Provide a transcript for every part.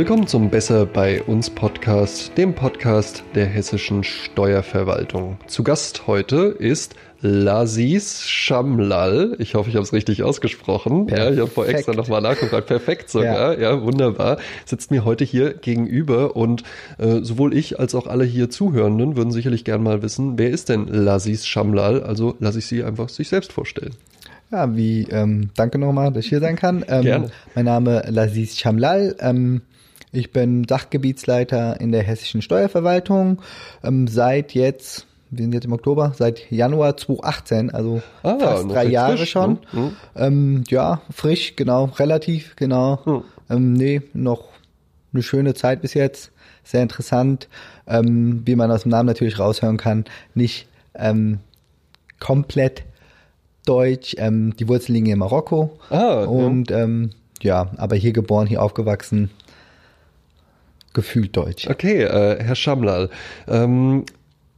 Willkommen zum Besser bei uns Podcast, dem Podcast der hessischen Steuerverwaltung. Zu Gast heute ist Lazis Shamlal. Ich hoffe, ich habe es richtig ausgesprochen. Perfekt. Ja, ich habe vor extra nochmal nachgefragt. Perfekt sogar. Ja. ja. wunderbar. Sitzt mir heute hier gegenüber und äh, sowohl ich als auch alle hier Zuhörenden würden sicherlich gern mal wissen, wer ist denn Lazis Shamlal? Also lasse ich Sie einfach sich selbst vorstellen. Ja, wie, ähm, danke nochmal, dass ich hier sein kann. Ähm, Gerne. Mein Name Lazis Shamlal. Ähm, ich bin Sachgebietsleiter in der hessischen Steuerverwaltung. Ähm, seit jetzt wir sind jetzt im Oktober, seit Januar 2018, also ah, fast drei Jahre frisch, schon. Ne? Mhm. Ähm, ja, frisch, genau, relativ, genau. Mhm. Ähm, nee, noch eine schöne Zeit bis jetzt, sehr interessant, ähm, wie man aus dem Namen natürlich raushören kann, nicht ähm, komplett deutsch, ähm, die Wurzeln liegen in Marokko ah, und. Ähm, ja, aber hier geboren, hier aufgewachsen, gefühlt deutsch. Okay, äh, Herr Schamlal, ähm,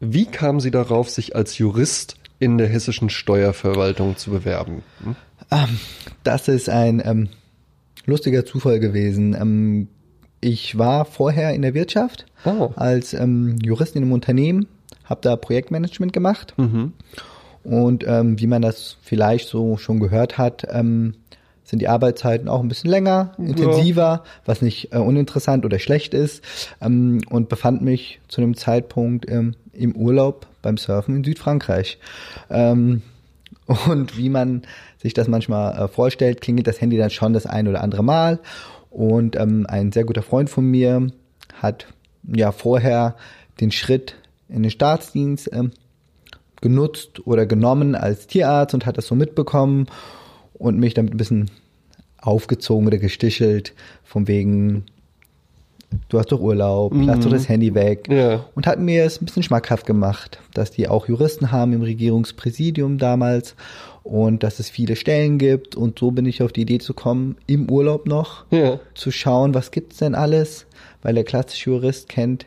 wie kamen Sie darauf, sich als Jurist in der hessischen Steuerverwaltung zu bewerben? Hm? Ähm, das ist ein ähm, lustiger Zufall gewesen. Ähm, ich war vorher in der Wirtschaft oh. als ähm, Jurist in einem Unternehmen, habe da Projektmanagement gemacht. Mhm. Und ähm, wie man das vielleicht so schon gehört hat, ähm, sind die Arbeitszeiten auch ein bisschen länger, intensiver, ja. was nicht äh, uninteressant oder schlecht ist. Ähm, und befand mich zu einem Zeitpunkt ähm, im Urlaub beim Surfen in Südfrankreich. Ähm, und wie man sich das manchmal äh, vorstellt, klingelt das Handy dann schon das ein oder andere Mal. Und ähm, ein sehr guter Freund von mir hat ja vorher den Schritt in den Staatsdienst ähm, genutzt oder genommen als Tierarzt und hat das so mitbekommen und mich damit ein bisschen aufgezogen oder gestichelt, von wegen, du hast doch Urlaub, mhm. lass doch das Handy weg. Ja. Und hat mir es ein bisschen schmackhaft gemacht, dass die auch Juristen haben im Regierungspräsidium damals und dass es viele Stellen gibt. Und so bin ich auf die Idee zu kommen, im Urlaub noch ja. zu schauen, was gibt's denn alles, weil der klassische Jurist kennt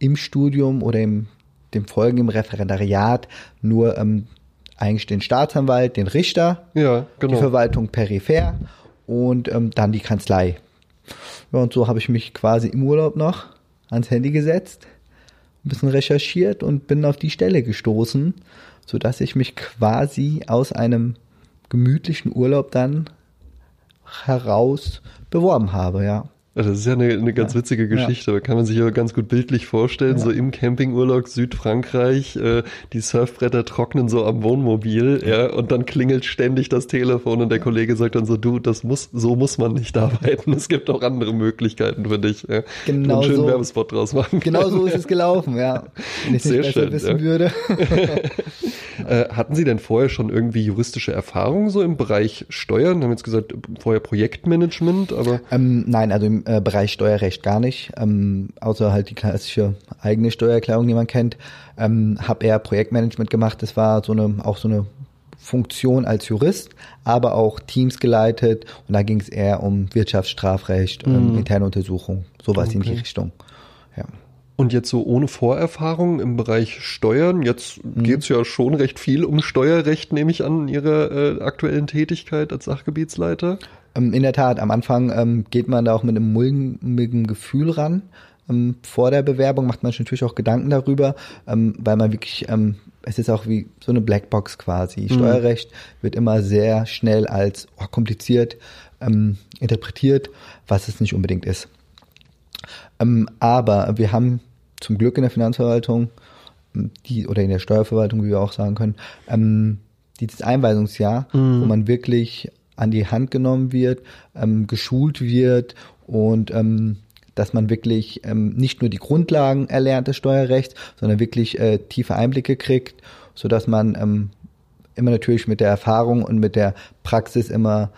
im Studium oder im dem Folgen im Referendariat nur ähm, eigentlich den Staatsanwalt, den Richter, ja, genau. die Verwaltung peripher und ähm, dann die Kanzlei. Ja, und so habe ich mich quasi im Urlaub noch ans Handy gesetzt, ein bisschen recherchiert und bin auf die Stelle gestoßen, so dass ich mich quasi aus einem gemütlichen Urlaub dann heraus beworben habe, ja. Das ist ja eine, eine ganz ja. witzige Geschichte. Ja. Kann man sich ja ganz gut bildlich vorstellen, ja. so im Campingurlaub Südfrankreich, äh, die Surfbretter trocknen so am Wohnmobil, ja, und dann klingelt ständig das Telefon und der Kollege sagt dann so, du, das muss, so muss man nicht arbeiten. Es gibt auch andere Möglichkeiten für dich. Ja. Genau einen schönen so. Werbespot draus machen. Genau so ist es gelaufen, ja. Wenn ich Sehr schön, wissen würde. äh, hatten Sie denn vorher schon irgendwie juristische Erfahrungen so im Bereich Steuern? Wir haben jetzt gesagt, vorher Projektmanagement, aber. Ähm, nein, also im äh, Bereich Steuerrecht gar nicht, ähm, außer halt die klassische eigene Steuererklärung, die man kennt. Ähm, habe eher Projektmanagement gemacht. Das war so eine auch so eine Funktion als Jurist, aber auch Teams geleitet und da ging es eher um Wirtschaftsstrafrecht, ähm, mhm. interne Untersuchung, sowas okay. in die Richtung. Ja. Und jetzt so ohne Vorerfahrung im Bereich Steuern, jetzt mhm. geht es ja schon recht viel um Steuerrecht, nehme ich an, in Ihrer äh, aktuellen Tätigkeit als Sachgebietsleiter. Ähm, in der Tat, am Anfang ähm, geht man da auch mit einem mulmigen Gefühl ran. Ähm, vor der Bewerbung macht man sich natürlich auch Gedanken darüber, ähm, weil man wirklich, ähm, es ist auch wie so eine Blackbox quasi. Mhm. Steuerrecht wird immer sehr schnell als oh, kompliziert ähm, interpretiert, was es nicht unbedingt ist. aber wir haben zum Glück in der Finanzverwaltung die oder in der Steuerverwaltung, wie wir auch sagen können, dieses Einweisungsjahr, mhm. wo man wirklich an die Hand genommen wird, ähm, geschult wird und ähm, dass man wirklich ähm, nicht nur die Grundlagen erlernt des Steuerrechts, sondern wirklich äh, tiefe Einblicke kriegt, so dass man ähm, immer natürlich mit der Erfahrung und mit der Praxis immer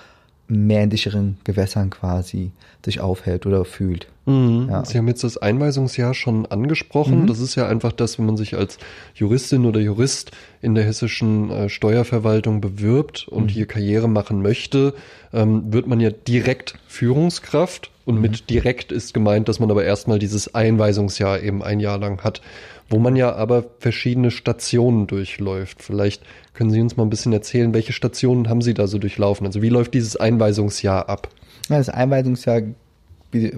mehr in sicheren Gewässern quasi sich aufhält oder fühlt. Mhm. Ja. Sie haben jetzt das Einweisungsjahr schon angesprochen. Mhm. Das ist ja einfach das, wenn man sich als Juristin oder Jurist in der hessischen äh, Steuerverwaltung bewirbt und mhm. hier Karriere machen möchte, ähm, wird man ja direkt Führungskraft. Und mit mhm. direkt ist gemeint, dass man aber erstmal dieses Einweisungsjahr eben ein Jahr lang hat, wo man ja aber verschiedene Stationen durchläuft. Vielleicht können Sie uns mal ein bisschen erzählen, welche Stationen haben Sie da so durchlaufen? Also wie läuft dieses Einweisungsjahr ab? Das Einweisungsjahr wie,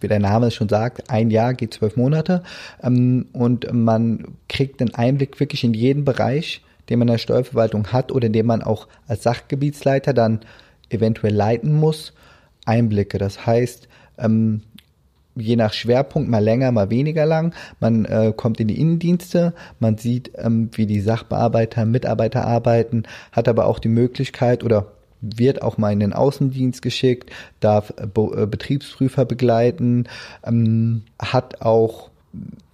wie, der Name es schon sagt, ein Jahr geht zwölf Monate ähm, und man kriegt einen Einblick wirklich in jeden Bereich, den man in der Steuerverwaltung hat oder den man auch als Sachgebietsleiter dann eventuell leiten muss, Einblicke. Das heißt, ähm, je nach Schwerpunkt mal länger, mal weniger lang. Man äh, kommt in die Innendienste, man sieht, ähm, wie die Sachbearbeiter, Mitarbeiter arbeiten, hat aber auch die Möglichkeit oder wird auch mal in den Außendienst geschickt, darf äh, Be äh, Betriebsprüfer begleiten, ähm, hat auch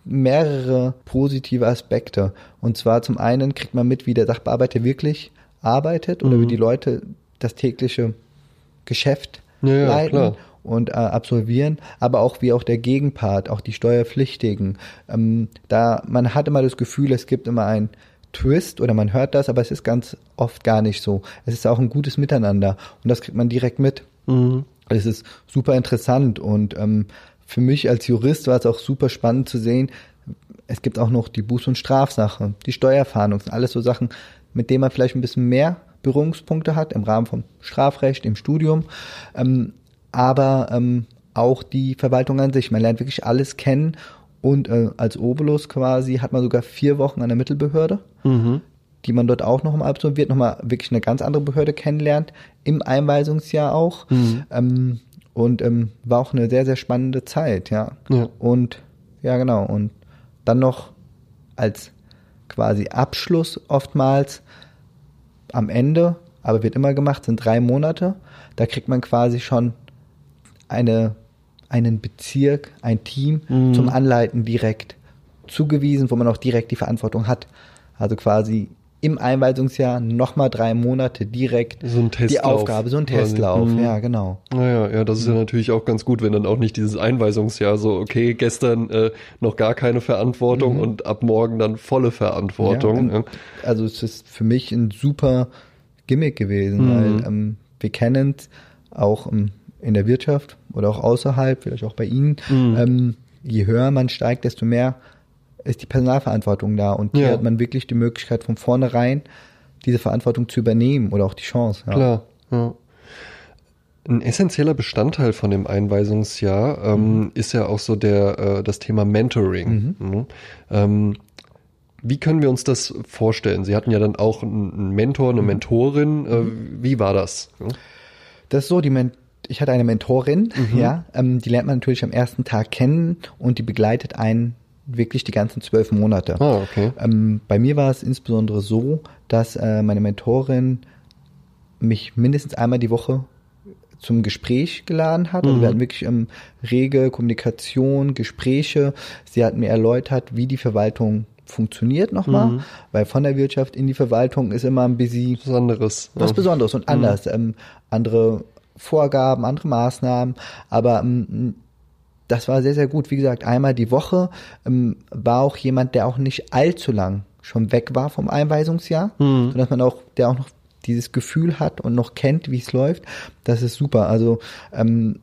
mehrere positive Aspekte. Und zwar zum einen kriegt man mit, wie der Sachbearbeiter wirklich arbeitet oder mhm. wie die Leute das tägliche Geschäft ja, leiten. Ja, und äh, absolvieren, aber auch wie auch der Gegenpart, auch die Steuerpflichtigen. Ähm, da man hat immer das Gefühl, es gibt immer ein Twist oder man hört das, aber es ist ganz oft gar nicht so. Es ist auch ein gutes Miteinander und das kriegt man direkt mit. Mhm. Es ist super interessant und ähm, für mich als Jurist war es auch super spannend zu sehen. Es gibt auch noch die Buß- und Strafsache, die Steuerfahndung, alles so Sachen, mit denen man vielleicht ein bisschen mehr Berührungspunkte hat im Rahmen vom Strafrecht, im Studium. Ähm, aber ähm, auch die Verwaltung an sich. Man lernt wirklich alles kennen und äh, als Obolus quasi hat man sogar vier Wochen an der Mittelbehörde, mhm. die man dort auch noch mal absolviert, nochmal wirklich eine ganz andere Behörde kennenlernt, im Einweisungsjahr auch. Mhm. Ähm, und ähm, war auch eine sehr, sehr spannende Zeit, ja. ja. Und ja, genau. Und dann noch als quasi Abschluss oftmals am Ende, aber wird immer gemacht, sind drei Monate. Da kriegt man quasi schon eine, einen Bezirk, ein Team mhm. zum Anleiten direkt zugewiesen, wo man auch direkt die Verantwortung hat. Also quasi im Einweisungsjahr nochmal drei Monate direkt so ein die Aufgabe, so ein quasi. Testlauf, mhm. ja, genau. Naja, ja, das ist ja natürlich auch ganz gut, wenn dann auch nicht dieses Einweisungsjahr so, okay, gestern äh, noch gar keine Verantwortung mhm. und ab morgen dann volle Verantwortung. Ja, also es ist für mich ein super Gimmick gewesen, mhm. weil ähm, wir kennen es auch ähm, in der Wirtschaft oder auch außerhalb, vielleicht auch bei Ihnen, mhm. ähm, je höher man steigt, desto mehr ist die Personalverantwortung da und hier ja. hat man wirklich die Möglichkeit von vornherein diese Verantwortung zu übernehmen oder auch die Chance. Ja. Klar, ja. Ein essentieller Bestandteil von dem Einweisungsjahr ähm, mhm. ist ja auch so der äh, das Thema Mentoring. Mhm. Mhm. Ähm, wie können wir uns das vorstellen? Sie hatten ja dann auch einen Mentor, eine mhm. Mentorin. Äh, mhm. wie war das? Das ist so, die Mentorin ich hatte eine Mentorin, mhm. ja, ähm, die lernt man natürlich am ersten Tag kennen und die begleitet einen wirklich die ganzen zwölf Monate. Oh, okay. Ähm, bei mir war es insbesondere so, dass äh, meine Mentorin mich mindestens einmal die Woche zum Gespräch geladen hat. Also wir mhm. hatten wirklich ähm, rege Kommunikation, Gespräche. Sie hat mir erläutert, wie die Verwaltung funktioniert nochmal, mhm. weil von der Wirtschaft in die Verwaltung ist immer ein bisschen Besonderes. Was ja. Besonderes und anders. Mhm. Ähm, andere Vorgaben, andere Maßnahmen, aber ähm, das war sehr, sehr gut. Wie gesagt, einmal die Woche ähm, war auch jemand, der auch nicht allzu lang schon weg war vom Einweisungsjahr, mhm. sodass man auch, der auch noch dieses Gefühl hat und noch kennt, wie es läuft. Das ist super. Also ähm,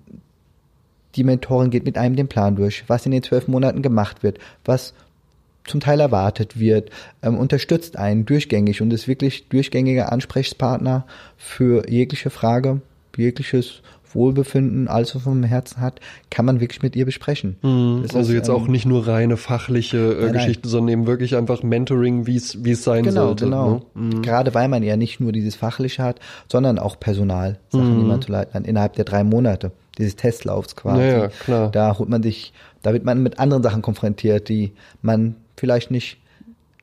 die Mentorin geht mit einem den Plan durch, was in den zwölf Monaten gemacht wird, was zum Teil erwartet wird, ähm, unterstützt einen durchgängig und ist wirklich durchgängiger Ansprechpartner für jegliche Frage, jegliches Wohlbefinden, man im Herzen hat, kann man wirklich mit ihr besprechen. Mhm. Also ist, jetzt ähm, auch nicht nur reine fachliche äh, nein, Geschichte, nein. sondern eben wirklich einfach Mentoring, wie es wie es sein genau, sollte. Genau, ne? mhm. Gerade weil man ja nicht nur dieses fachliche hat, sondern auch Personal, Sachen, mhm. die man zu leiten hat, innerhalb der drei Monate dieses Testlaufs quasi. Ja, klar. Da holt man sich, da wird man mit anderen Sachen konfrontiert, die man vielleicht nicht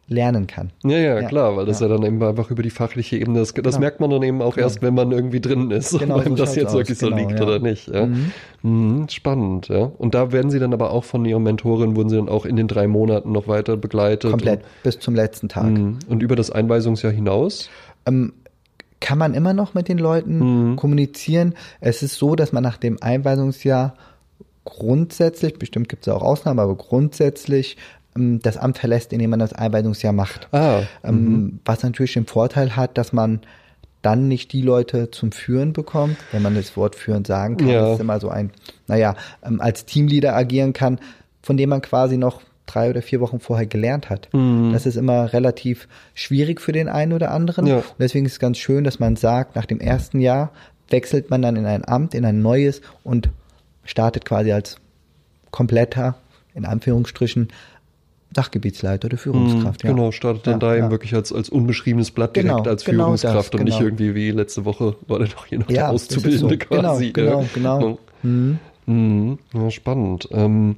lernen kann. Ja, ja, ja klar, weil das ja. ja. dann eben einfach über die fachliche Ebene, das, das genau. merkt man dann eben auch genau. erst, wenn man irgendwie drin ist, genau, ob so das jetzt aus. wirklich so genau, liegt ja. oder nicht. Mhm. Mhm, spannend, ja. Und da werden Sie dann aber auch von Ihrer Mentorin, wurden Sie dann auch in den drei Monaten noch weiter begleitet? Komplett, und, bis zum letzten Tag. Mhm. Und über das Einweisungsjahr hinaus? Ähm, kann man immer noch mit den Leuten mhm. kommunizieren. Es ist so, dass man nach dem Einweisungsjahr grundsätzlich, bestimmt gibt es auch Ausnahmen, aber grundsätzlich das Amt verlässt, indem man das Einweisungsjahr macht. Ah, ähm, mhm. was natürlich den Vorteil hat, dass man dann nicht die Leute zum Führen bekommt, wenn man das Wort führen sagen kann. Ja. Das ist immer so ein, naja, ähm, als Teamleader agieren kann, von dem man quasi noch drei oder vier Wochen vorher gelernt hat. Mhm. Das ist immer relativ schwierig für den einen oder anderen. Ja. Und deswegen ist es ganz schön, dass man sagt, nach dem ersten Jahr wechselt man dann in ein Amt, in ein neues und startet quasi als kompletter, in Anführungsstrichen, Sachgebietsleiter oder Führungskraft. Mhm, genau, startet dann ja, da ja. eben wirklich als, als unbeschriebenes Blatt direkt genau, als genau Führungskraft das, und nicht genau. irgendwie wie letzte Woche war der noch hier noch ja, der Auszubildende so. Genau, quasi. Genau, genau, genau. Mhm. Mhm. Ja, spannend. Ähm,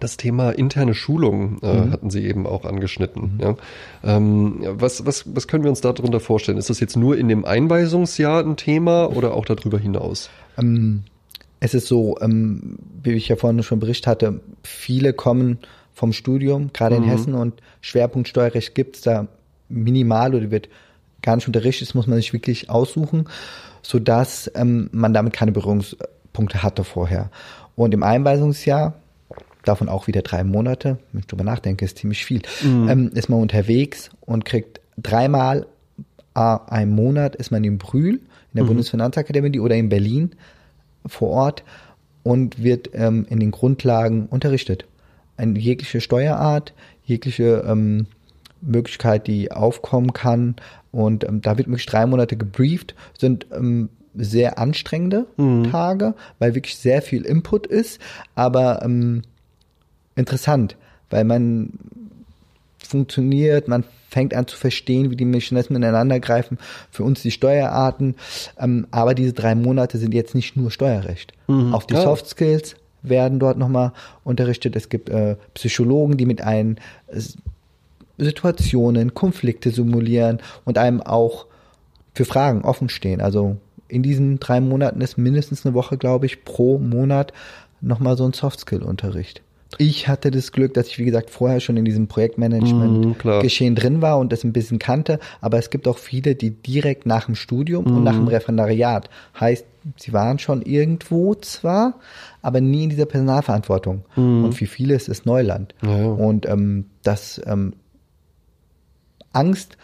das Thema interne Schulung äh, mhm. hatten Sie eben auch angeschnitten. Mhm. Ja. Ähm, was, was, was können wir uns darunter vorstellen? Ist das jetzt nur in dem Einweisungsjahr ein Thema oder auch darüber hinaus? Ähm, es ist so, ähm, wie ich ja vorhin schon berichtet hatte, viele kommen vom Studium, gerade in mhm. Hessen und Schwerpunkt Steuerrecht gibt es da minimal oder wird gar nicht unterrichtet, das muss man sich wirklich aussuchen, sodass ähm, man damit keine Berührungspunkte hatte vorher. Und im Einweisungsjahr, davon auch wieder drei Monate, wenn ich drüber nachdenke, ist ziemlich viel, mhm. ähm, ist man unterwegs und kriegt dreimal äh, einen Monat ist man in Brühl, in der mhm. Bundesfinanzakademie oder in Berlin vor Ort und wird ähm, in den Grundlagen unterrichtet eine jegliche Steuerart, jegliche ähm, Möglichkeit, die aufkommen kann. Und ähm, da wird wirklich drei Monate gebrieft, sind ähm, sehr anstrengende mhm. Tage, weil wirklich sehr viel Input ist, aber ähm, interessant, weil man funktioniert, man fängt an zu verstehen, wie die Mechanismen ineinander greifen, für uns die Steuerarten, ähm, aber diese drei Monate sind jetzt nicht nur Steuerrecht. Mhm. Auch die ja. Soft Skills, werden dort nochmal unterrichtet. Es gibt äh, Psychologen, die mit einem äh, Situationen, Konflikte simulieren und einem auch für Fragen offen stehen. Also in diesen drei Monaten ist mindestens eine Woche, glaube ich, pro Monat nochmal so ein Softskill-Unterricht. Ich hatte das Glück, dass ich, wie gesagt, vorher schon in diesem Projektmanagement-Geschehen mhm, drin war und das ein bisschen kannte. Aber es gibt auch viele, die direkt nach dem Studium mhm. und nach dem Referendariat, heißt, sie waren schon irgendwo zwar, aber nie in dieser Personalverantwortung. Mhm. Und für viele ist es Neuland. Ja. Und ähm, das ähm, Angst,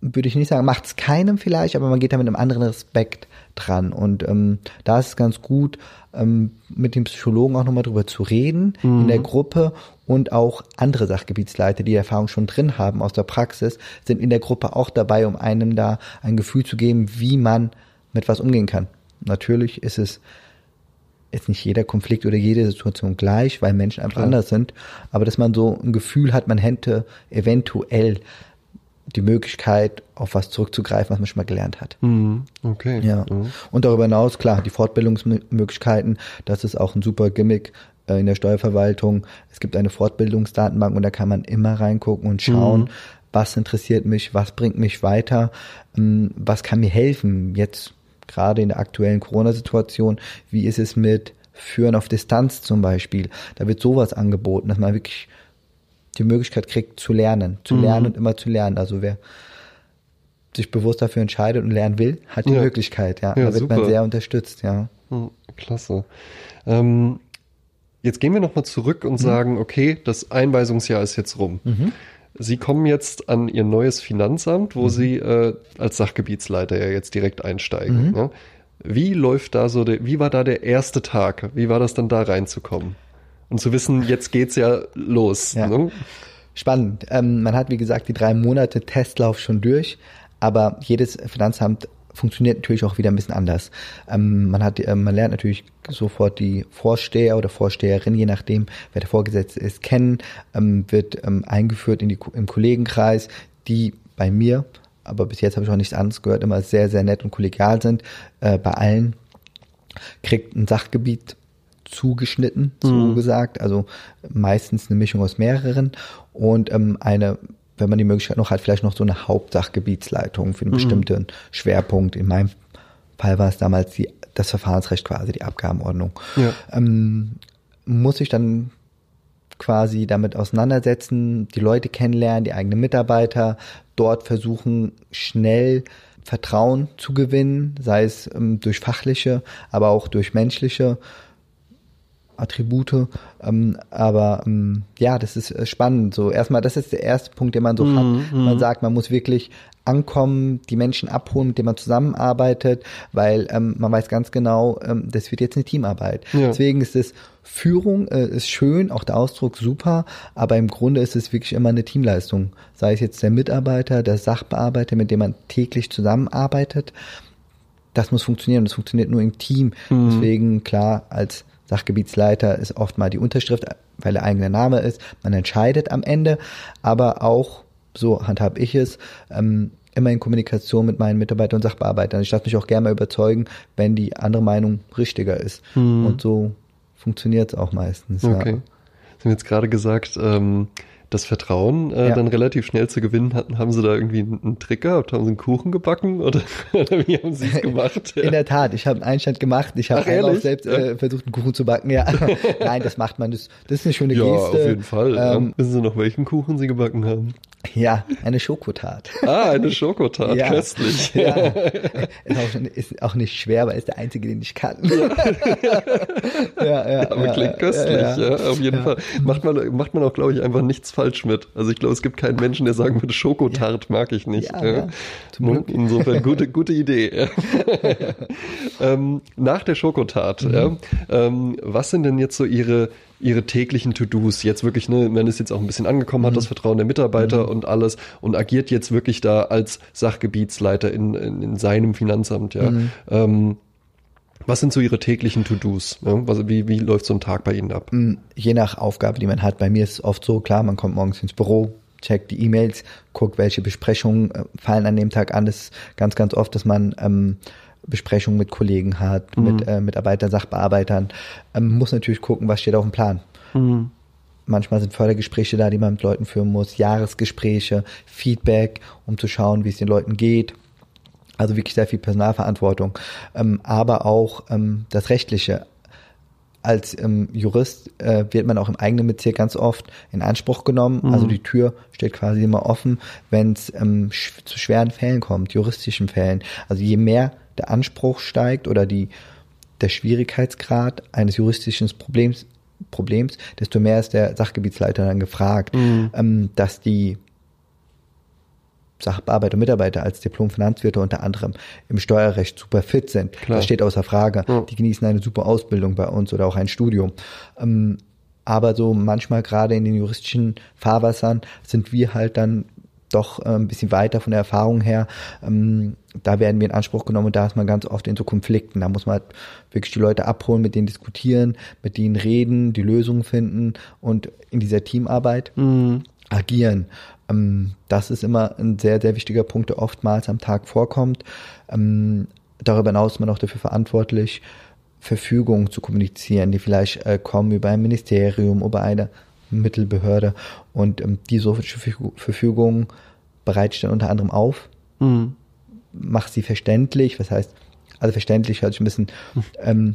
würde ich nicht sagen, macht es keinem vielleicht, aber man geht da mit einem anderen Respekt dran. Und ähm, da ist es ganz gut, ähm, mit dem Psychologen auch nochmal drüber zu reden mhm. in der Gruppe und auch andere Sachgebietsleiter, die Erfahrung schon drin haben aus der Praxis, sind in der Gruppe auch dabei, um einem da ein Gefühl zu geben, wie man mit was umgehen kann. Natürlich ist es ist nicht jeder Konflikt oder jede Situation gleich, weil Menschen einfach Klar. anders sind, aber dass man so ein Gefühl hat, man hätte eventuell die Möglichkeit, auf was zurückzugreifen, was man schon mal gelernt hat. Mhm. Okay. Ja. Mhm. Und darüber hinaus, klar, die Fortbildungsmöglichkeiten, das ist auch ein super Gimmick äh, in der Steuerverwaltung. Es gibt eine Fortbildungsdatenbank und da kann man immer reingucken und schauen, mhm. was interessiert mich, was bringt mich weiter, ähm, was kann mir helfen. Jetzt gerade in der aktuellen Corona-Situation, wie ist es mit Führen auf Distanz zum Beispiel? Da wird sowas angeboten, dass man wirklich die Möglichkeit kriegt zu lernen, zu mhm. lernen und immer zu lernen. Also wer sich bewusst dafür entscheidet und lernen will, hat die ja. Möglichkeit, ja. ja. Da wird super. man sehr unterstützt, ja. Hm, klasse. Ähm, jetzt gehen wir nochmal zurück und mhm. sagen, okay, das Einweisungsjahr ist jetzt rum. Mhm. Sie kommen jetzt an Ihr neues Finanzamt, wo mhm. Sie äh, als Sachgebietsleiter ja jetzt direkt einsteigen. Mhm. Ne? Wie läuft da so, der, wie war da der erste Tag? Wie war das dann da reinzukommen? Und zu wissen, jetzt geht's ja los. Ja. Ne? Spannend. Ähm, man hat, wie gesagt, die drei Monate Testlauf schon durch, aber jedes Finanzamt funktioniert natürlich auch wieder ein bisschen anders. Ähm, man hat, äh, man lernt natürlich sofort die Vorsteher oder Vorsteherin, je nachdem, wer der Vorgesetzte ist, kennen, ähm, wird ähm, eingeführt in die, im Kollegenkreis, die bei mir, aber bis jetzt habe ich auch nichts anderes gehört, immer sehr, sehr nett und kollegial sind, äh, bei allen, kriegt ein Sachgebiet zugeschnitten, so mhm. gesagt, also meistens eine Mischung aus mehreren und ähm, eine wenn man die Möglichkeit noch hat, vielleicht noch so eine Hauptsachgebietsleitung für einen mhm. bestimmten Schwerpunkt. In meinem Fall war es damals die, das Verfahrensrecht quasi, die Abgabenordnung. Ja. Ähm, muss ich dann quasi damit auseinandersetzen, die Leute kennenlernen, die eigenen Mitarbeiter, dort versuchen schnell Vertrauen zu gewinnen, sei es ähm, durch fachliche, aber auch durch menschliche Attribute. Ähm, aber ähm, ja, das ist äh, spannend. So erstmal, das ist der erste Punkt, den man so mm, hat. Mhm. Man sagt, man muss wirklich ankommen, die Menschen abholen, mit denen man zusammenarbeitet, weil ähm, man weiß ganz genau, ähm, das wird jetzt eine Teamarbeit. Ja. Deswegen ist es Führung äh, ist schön, auch der Ausdruck super, aber im Grunde ist es wirklich immer eine Teamleistung. Sei es jetzt der Mitarbeiter, der Sachbearbeiter, mit dem man täglich zusammenarbeitet das muss funktionieren. Das funktioniert nur im Team. Mhm. Deswegen, klar, als Sachgebietsleiter ist oft mal die Unterschrift, weil der eigene Name ist. Man entscheidet am Ende, aber auch, so handhab ich es, ähm, immer in Kommunikation mit meinen Mitarbeitern und Sachbearbeitern. Ich lasse mich auch gerne mal überzeugen, wenn die andere Meinung richtiger ist. Mhm. Und so funktioniert es auch meistens. Okay. Ja. Sie haben jetzt gerade gesagt, ähm, das Vertrauen äh, ja. dann relativ schnell zu gewinnen hatten, haben sie da irgendwie einen Trick gehabt? Haben sie einen Kuchen gebacken oder, oder wie haben sie es gemacht? Ja. In der Tat, ich habe einen Einstand gemacht. Ich habe auch selbst äh, versucht, einen Kuchen zu backen. Ja, nein, das macht man. Das, das ist eine schöne ja, Geste. auf jeden Fall. Ähm, Wissen Sie noch, welchen Kuchen Sie gebacken haben? Ja, eine Schokotat. Ah, eine Schokotat, ja. köstlich. Ja. Ist, auch, ist auch nicht schwer, aber ist der einzige, den ich kann. Ja, ja, ja aber klingt köstlich, ja, auf jeden Fall. Macht man, macht man auch, glaube ich, einfach nichts falsch mit. Also ich glaube, es gibt keinen Menschen, der sagen würde, Schokotart mag ich nicht. Ja, Insofern gute, gute Idee. ähm, nach der Schokotat, mhm. ähm, was sind denn jetzt so Ihre ihre täglichen To-Dos jetzt wirklich, ne, man ist jetzt auch ein bisschen angekommen, hat mhm. das Vertrauen der Mitarbeiter mhm. und alles und agiert jetzt wirklich da als Sachgebietsleiter in, in, in seinem Finanzamt, ja. Mhm. Ähm, was sind so Ihre täglichen To-Dos? Ja? wie, wie läuft so ein Tag bei Ihnen ab? Mm, je nach Aufgabe, die man hat. Bei mir ist es oft so, klar, man kommt morgens ins Büro, checkt die E-Mails, guckt, welche Besprechungen äh, fallen an dem Tag an. Das ist ganz, ganz oft, dass man ähm, Besprechungen mit Kollegen hat, mhm. mit äh, Mitarbeitern, Sachbearbeitern, ähm, muss natürlich gucken, was steht auf dem Plan. Mhm. Manchmal sind Fördergespräche da, die man mit Leuten führen muss, Jahresgespräche, Feedback, um zu schauen, wie es den Leuten geht. Also wirklich sehr viel Personalverantwortung, ähm, aber auch ähm, das Rechtliche. Als ähm, Jurist äh, wird man auch im eigenen Bezirk ganz oft in Anspruch genommen. Mhm. Also die Tür steht quasi immer offen, wenn es ähm, sch zu schweren Fällen kommt, juristischen Fällen. Also je mehr der Anspruch steigt oder die, der Schwierigkeitsgrad eines juristischen Problems, Problems, desto mehr ist der Sachgebietsleiter dann gefragt, mhm. ähm, dass die Sachbearbeiter und Mitarbeiter als Diplom-Finanzwirte unter anderem im Steuerrecht super fit sind. Klar. Das steht außer Frage. Ja. Die genießen eine super Ausbildung bei uns oder auch ein Studium. Ähm, aber so manchmal gerade in den juristischen Fahrwassern sind wir halt dann doch äh, ein bisschen weiter von der Erfahrung her. Ähm, da werden wir in Anspruch genommen und da ist man ganz oft in so Konflikten. Da muss man halt wirklich die Leute abholen, mit denen diskutieren, mit denen reden, die Lösungen finden und in dieser Teamarbeit mhm. Agieren. Ähm, das ist immer ein sehr, sehr wichtiger Punkt, der oftmals am Tag vorkommt. Ähm, darüber hinaus ist man auch dafür verantwortlich, Verfügungen zu kommunizieren, die vielleicht äh, kommen über ein Ministerium, über eine Mittelbehörde und ähm, die solche Verfügung bereite ich dann unter anderem auf, mhm. mache sie verständlich, was heißt, also verständlich hört sich ein bisschen ähm,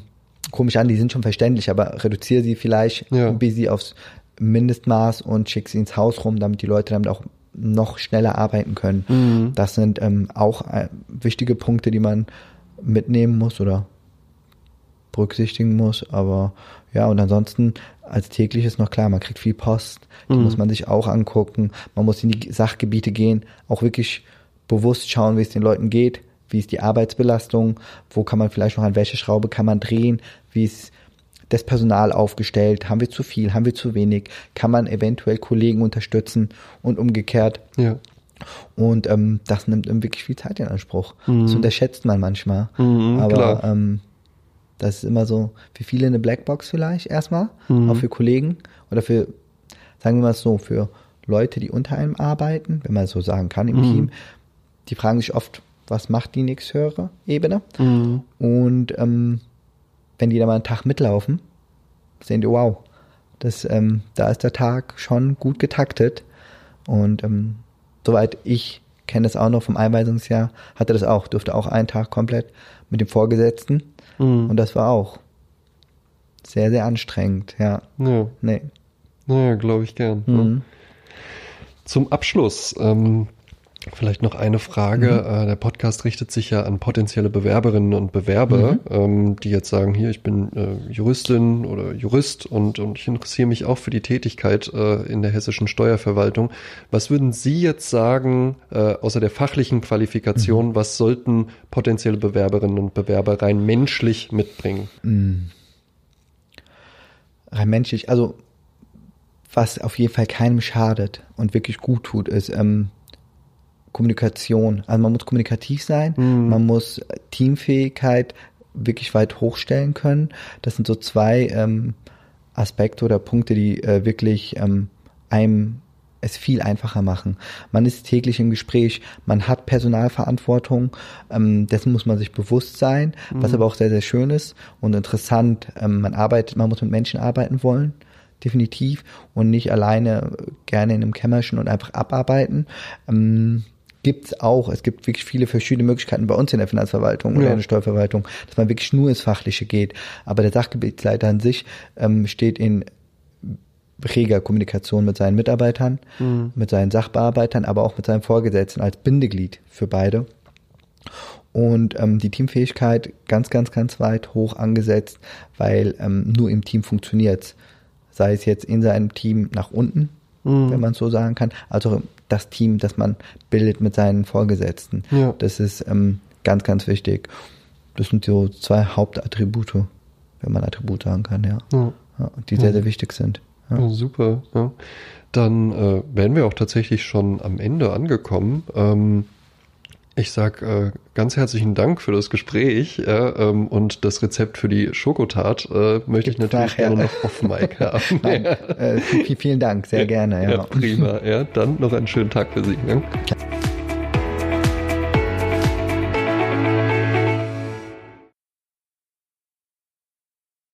komisch an, die sind schon verständlich, aber reduziere sie vielleicht ja. ein bisschen aufs Mindestmaß und schicke sie ins Haus rum, damit die Leute damit auch noch schneller arbeiten können. Mhm. Das sind ähm, auch äh, wichtige Punkte, die man mitnehmen muss oder berücksichtigen muss. Aber ja, und ansonsten als tägliches noch klar, man kriegt viel Post, die mhm. muss man sich auch angucken. Man muss in die Sachgebiete gehen, auch wirklich bewusst schauen, wie es den Leuten geht, wie ist die Arbeitsbelastung, wo kann man vielleicht noch an welche Schraube kann man drehen, wie ist das Personal aufgestellt, haben wir zu viel, haben wir zu wenig, kann man eventuell Kollegen unterstützen und umgekehrt. Ja. Und ähm, das nimmt wirklich viel Zeit in Anspruch. Mhm. Das unterschätzt man manchmal. Mhm, aber ähm, das ist immer so für viele eine Blackbox vielleicht erstmal, mhm. auch für Kollegen oder für, sagen wir mal so, für Leute, die unter einem arbeiten, wenn man so sagen kann im mhm. Team. Die fragen sich oft, was macht die nächsthöhere Ebene? Mhm. Und ähm, wenn die da mal einen Tag mitlaufen, sehen die, wow, das, ähm, da ist der Tag schon gut getaktet. Und ähm, soweit ich kenne das auch noch vom Einweisungsjahr, hatte das auch, durfte auch einen Tag komplett mit dem Vorgesetzten Mhm. Und das war auch sehr, sehr anstrengend, ja. Ja. Nee. Naja, glaube ich gern. Mhm. Zum Abschluss, ähm, Vielleicht noch eine Frage. Mhm. Äh, der Podcast richtet sich ja an potenzielle Bewerberinnen und Bewerber, mhm. ähm, die jetzt sagen, hier, ich bin äh, Juristin oder Jurist und, und ich interessiere mich auch für die Tätigkeit äh, in der hessischen Steuerverwaltung. Was würden Sie jetzt sagen, außer der fachlichen Qualifikation, mhm. was sollten potenzielle Bewerberinnen und Bewerber rein menschlich mitbringen? Mhm. Rein menschlich, also was auf jeden Fall keinem schadet und wirklich gut tut, ist, ähm, Kommunikation. Also man muss kommunikativ sein, mhm. man muss Teamfähigkeit wirklich weit hochstellen können. Das sind so zwei ähm, Aspekte oder Punkte, die äh, wirklich ähm, einem es viel einfacher machen. Man ist täglich im Gespräch, man hat Personalverantwortung, ähm, dessen muss man sich bewusst sein, mhm. was aber auch sehr, sehr schön ist und interessant. Ähm, man arbeitet, man muss mit Menschen arbeiten wollen, definitiv, und nicht alleine gerne in einem Kämmerchen und einfach abarbeiten. Ähm, gibt's auch. Es gibt wirklich viele verschiedene Möglichkeiten bei uns in der Finanzverwaltung oder ja. in der Steuerverwaltung, dass man wirklich nur ins Fachliche geht. Aber der Sachgebietsleiter an sich ähm, steht in reger Kommunikation mit seinen Mitarbeitern, mhm. mit seinen Sachbearbeitern, aber auch mit seinem Vorgesetzten als Bindeglied für beide. Und ähm, die Teamfähigkeit ganz, ganz, ganz weit hoch angesetzt, weil ähm, nur im Team funktioniert Sei es jetzt in seinem Team nach unten, mhm. wenn man so sagen kann, als auch das Team, das man bildet mit seinen Vorgesetzten. Ja. Das ist ähm, ganz, ganz wichtig. Das sind so zwei Hauptattribute, wenn man Attribute sagen kann, ja. ja. ja die sehr, sehr wichtig sind. Super. Dann äh, wären wir auch tatsächlich schon am Ende angekommen. Ähm, ich sag äh, ganz herzlichen Dank für das Gespräch äh, ähm, und das Rezept für die Schokotat äh, möchte ich natürlich nachher. gerne noch auf Mike haben. Nein, äh, vielen Dank, sehr gerne. Ja. ja. prima. Ja, dann noch einen schönen Tag für Sie. Ja.